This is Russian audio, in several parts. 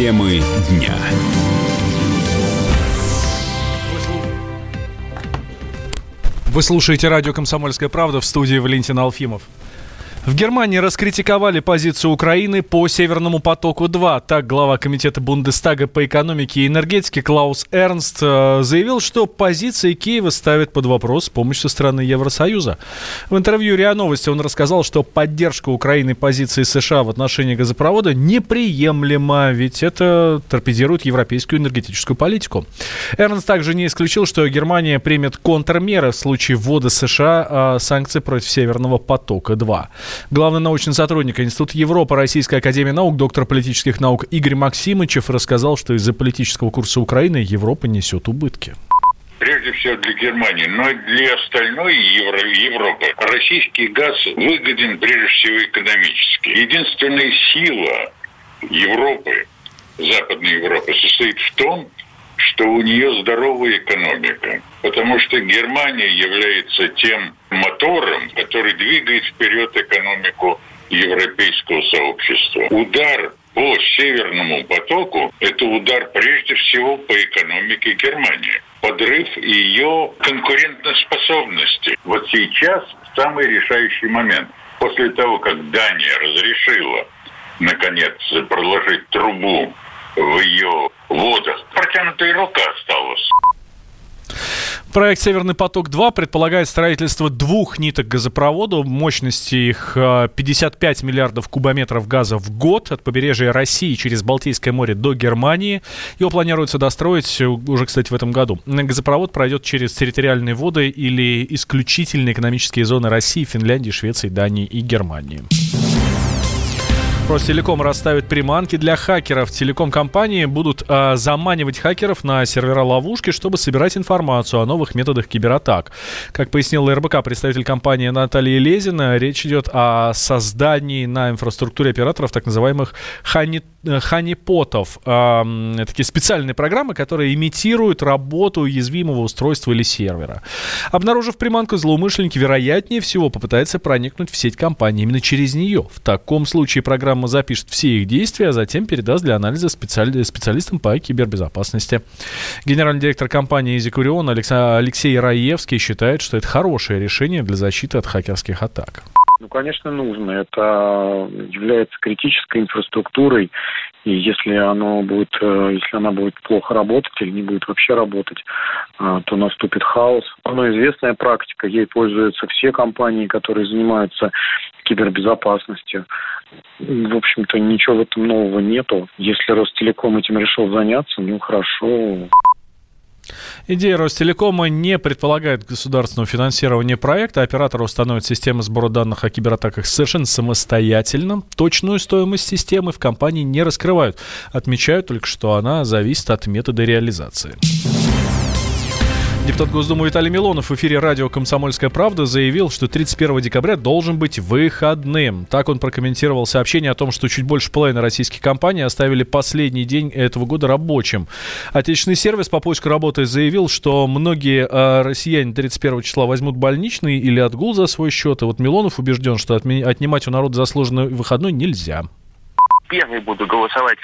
Темы дня. Вы слушаете радио «Комсомольская правда» в студии Валентин Алфимов. В Германии раскритиковали позицию Украины по «Северному потоку-2». Так, глава комитета Бундестага по экономике и энергетике Клаус Эрнст э, заявил, что позиции Киева ставят под вопрос помощь со стороны Евросоюза. В интервью РИА Новости он рассказал, что поддержка Украины позиции США в отношении газопровода неприемлема, ведь это торпедирует европейскую энергетическую политику. Эрнст также не исключил, что Германия примет контрмеры в случае ввода США э, санкций против «Северного потока-2». Главный научный сотрудник Института Европы Российской Академии Наук, доктор политических наук Игорь Максимычев рассказал, что из-за политического курса Украины Европа несет убытки прежде всего для Германии, но и для остальной Евро, Европы. Российский газ выгоден прежде всего экономически. Единственная сила Европы, Западной Европы, состоит в том, что у нее здоровая экономика, потому что Германия является тем мотором, который двигает вперед экономику европейского сообщества. Удар по Северному потоку – это удар прежде всего по экономике Германии. Подрыв ее конкурентоспособности. Вот сейчас самый решающий момент. После того, как Дания разрешила, наконец, проложить трубу в ее водах. Протянутая рука осталась. Проект «Северный поток-2» предполагает строительство двух ниток газопровода. Мощности их 55 э, миллиардов кубометров газа в год от побережья России через Балтийское море до Германии. Его планируется достроить уже, кстати, в этом году. Газопровод пройдет через территориальные воды или исключительные экономические зоны России, Финляндии, Швеции, Дании и Германии. Ростелеком расставит приманки для хакеров. Телеком-компании будут э, заманивать хакеров на сервера ловушки, чтобы собирать информацию о новых методах кибератак. Как пояснил РБК представитель компании Наталья Лезина, речь идет о создании на инфраструктуре операторов так называемых хани, ханипотов. Э, такие специальные программы, которые имитируют работу уязвимого устройства или сервера. Обнаружив приманку, злоумышленники вероятнее всего попытаются проникнуть в сеть компании именно через нее. В таком случае программа программа запишет все их действия, а затем передаст для анализа специали... специалистам по кибербезопасности. Генеральный директор компании «Изикурион» Алексей Раевский считает, что это хорошее решение для защиты от хакерских атак. Ну, конечно, нужно. Это является критической инфраструктурой, и если оно будет, э, если она будет плохо работать или не будет вообще работать, э, то наступит хаос. Оно известная практика, ей пользуются все компании, которые занимаются кибербезопасностью. В общем-то, ничего в этом нового нету. Если Ростелеком этим решил заняться, ну хорошо. Идея Ростелекома не предполагает государственного финансирования проекта. Оператор установит систему сбора данных о кибератаках совершенно самостоятельно. Точную стоимость системы в компании не раскрывают. Отмечают только, что она зависит от метода реализации. Депутат Госдумы Виталий Милонов в эфире радио «Комсомольская правда» заявил, что 31 декабря должен быть выходным. Так он прокомментировал сообщение о том, что чуть больше половины российских компаний оставили последний день этого года рабочим. Отечественный сервис по поиску работы заявил, что многие э, россияне 31 числа возьмут больничный или отгул за свой счет. И вот Милонов убежден, что отнимать у народа заслуженный выходной нельзя первый буду голосовать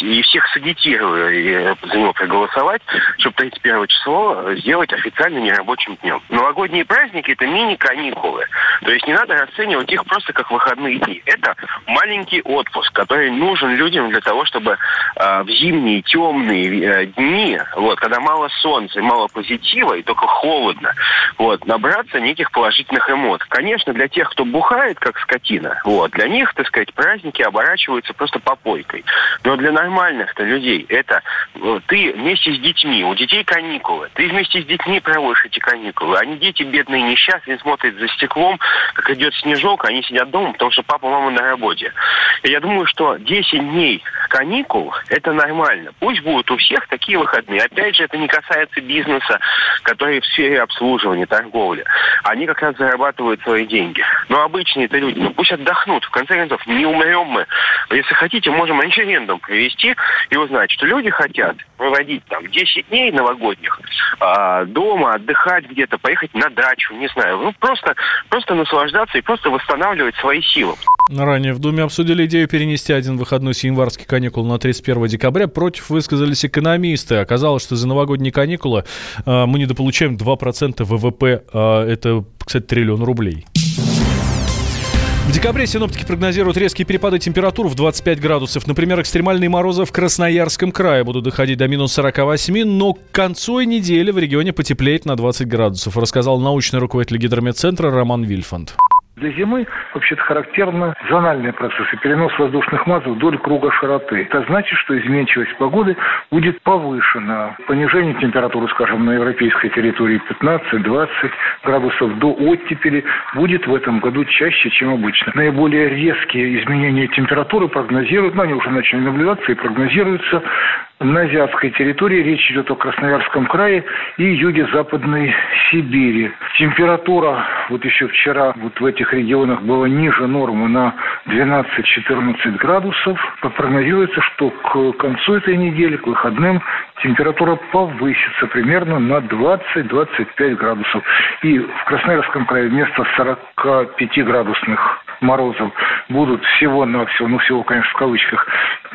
и всех сагитирую за него проголосовать, чтобы 31 число сделать официально нерабочим днем. Новогодние праздники – это мини-каникулы. То есть не надо расценивать их просто как выходные дни. Это маленький отпуск, который нужен людям для того, чтобы э, в зимние темные э, дни, вот, когда мало солнца, мало позитива и только холодно, вот, набраться неких положительных эмоций. Конечно, для тех, кто бухает, как скотина, вот, для них, так сказать, праздники оборачиваются является просто попойкой. Но для нормальных-то людей это э, ты вместе с детьми, у детей каникулы, ты вместе с детьми проводишь эти каникулы. Они дети бедные, несчастные, смотрят за стеклом, как идет снежок, они сидят дома, потому что папа, мама на работе. И я думаю, что 10 дней каникул – это нормально. Пусть будут у всех такие выходные. Опять же, это не касается бизнеса, который в сфере обслуживания, торговли. Они как раз зарабатывают свои деньги. Но обычные это люди, ну пусть отдохнут. В конце концов, не умрем мы если хотите, можем референдум провести и узнать, что люди хотят проводить там 10 дней новогодних а, дома, отдыхать где-то, поехать на дачу, не знаю. Ну, просто, просто наслаждаться и просто восстанавливать свои силы. Ранее в Думе обсудили идею перенести один выходной с январских каникул на 31 декабря. Против высказались экономисты. Оказалось, что за новогодние каникулы э, мы недополучаем 2% ВВП. Э, это, кстати, триллион рублей. В декабре синоптики прогнозируют резкие перепады температур в 25 градусов. Например, экстремальные морозы в Красноярском крае будут доходить до минус 48, но к концу недели в регионе потеплеет на 20 градусов, рассказал научный руководитель гидрометцентра Роман Вильфанд. Для зимы вообще-то характерны зональные процессы, перенос воздушных масс вдоль круга широты. Это значит, что изменчивость погоды будет повышена. Понижение температуры, скажем, на европейской территории 15-20 градусов до оттепели будет в этом году чаще, чем обычно. Наиболее резкие изменения температуры прогнозируют, но они уже начали наблюдаться и прогнозируются на азиатской территории. Речь идет о Красноярском крае и юге-западной Сибири. Температура вот еще вчера вот в этих регионах была ниже нормы на 12-14 градусов. Прогнозируется, что к концу этой недели, к выходным, температура повысится примерно на 20-25 градусов. И в Красноярском крае вместо 45 градусных морозов будут всего-навсего, ну всего, конечно, в кавычках,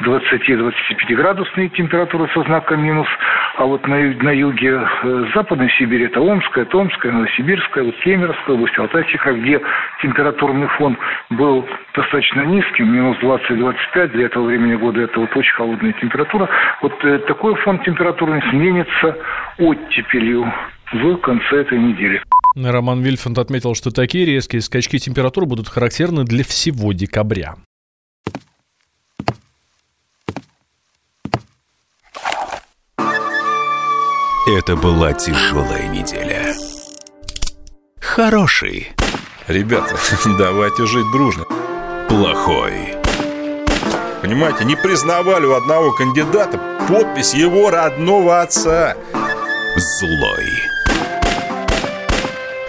20-25 градусные температуры со знаком минус, а вот на, на юге э, Западной Сибири это Омская, Томская, Новосибирская, вот Кемеровская область, Алтайский где температурный фон был достаточно низким, минус 20-25, для этого времени года это вот очень холодная температура. Вот э, такой фон температурный сменится оттепелью в конце этой недели. Роман Вильфанд отметил, что такие резкие скачки температур будут характерны для всего декабря. Это была тяжелая неделя. Хороший. Ребята, давайте жить дружно. Плохой. Понимаете, не признавали у одного кандидата подпись его родного отца. Злой.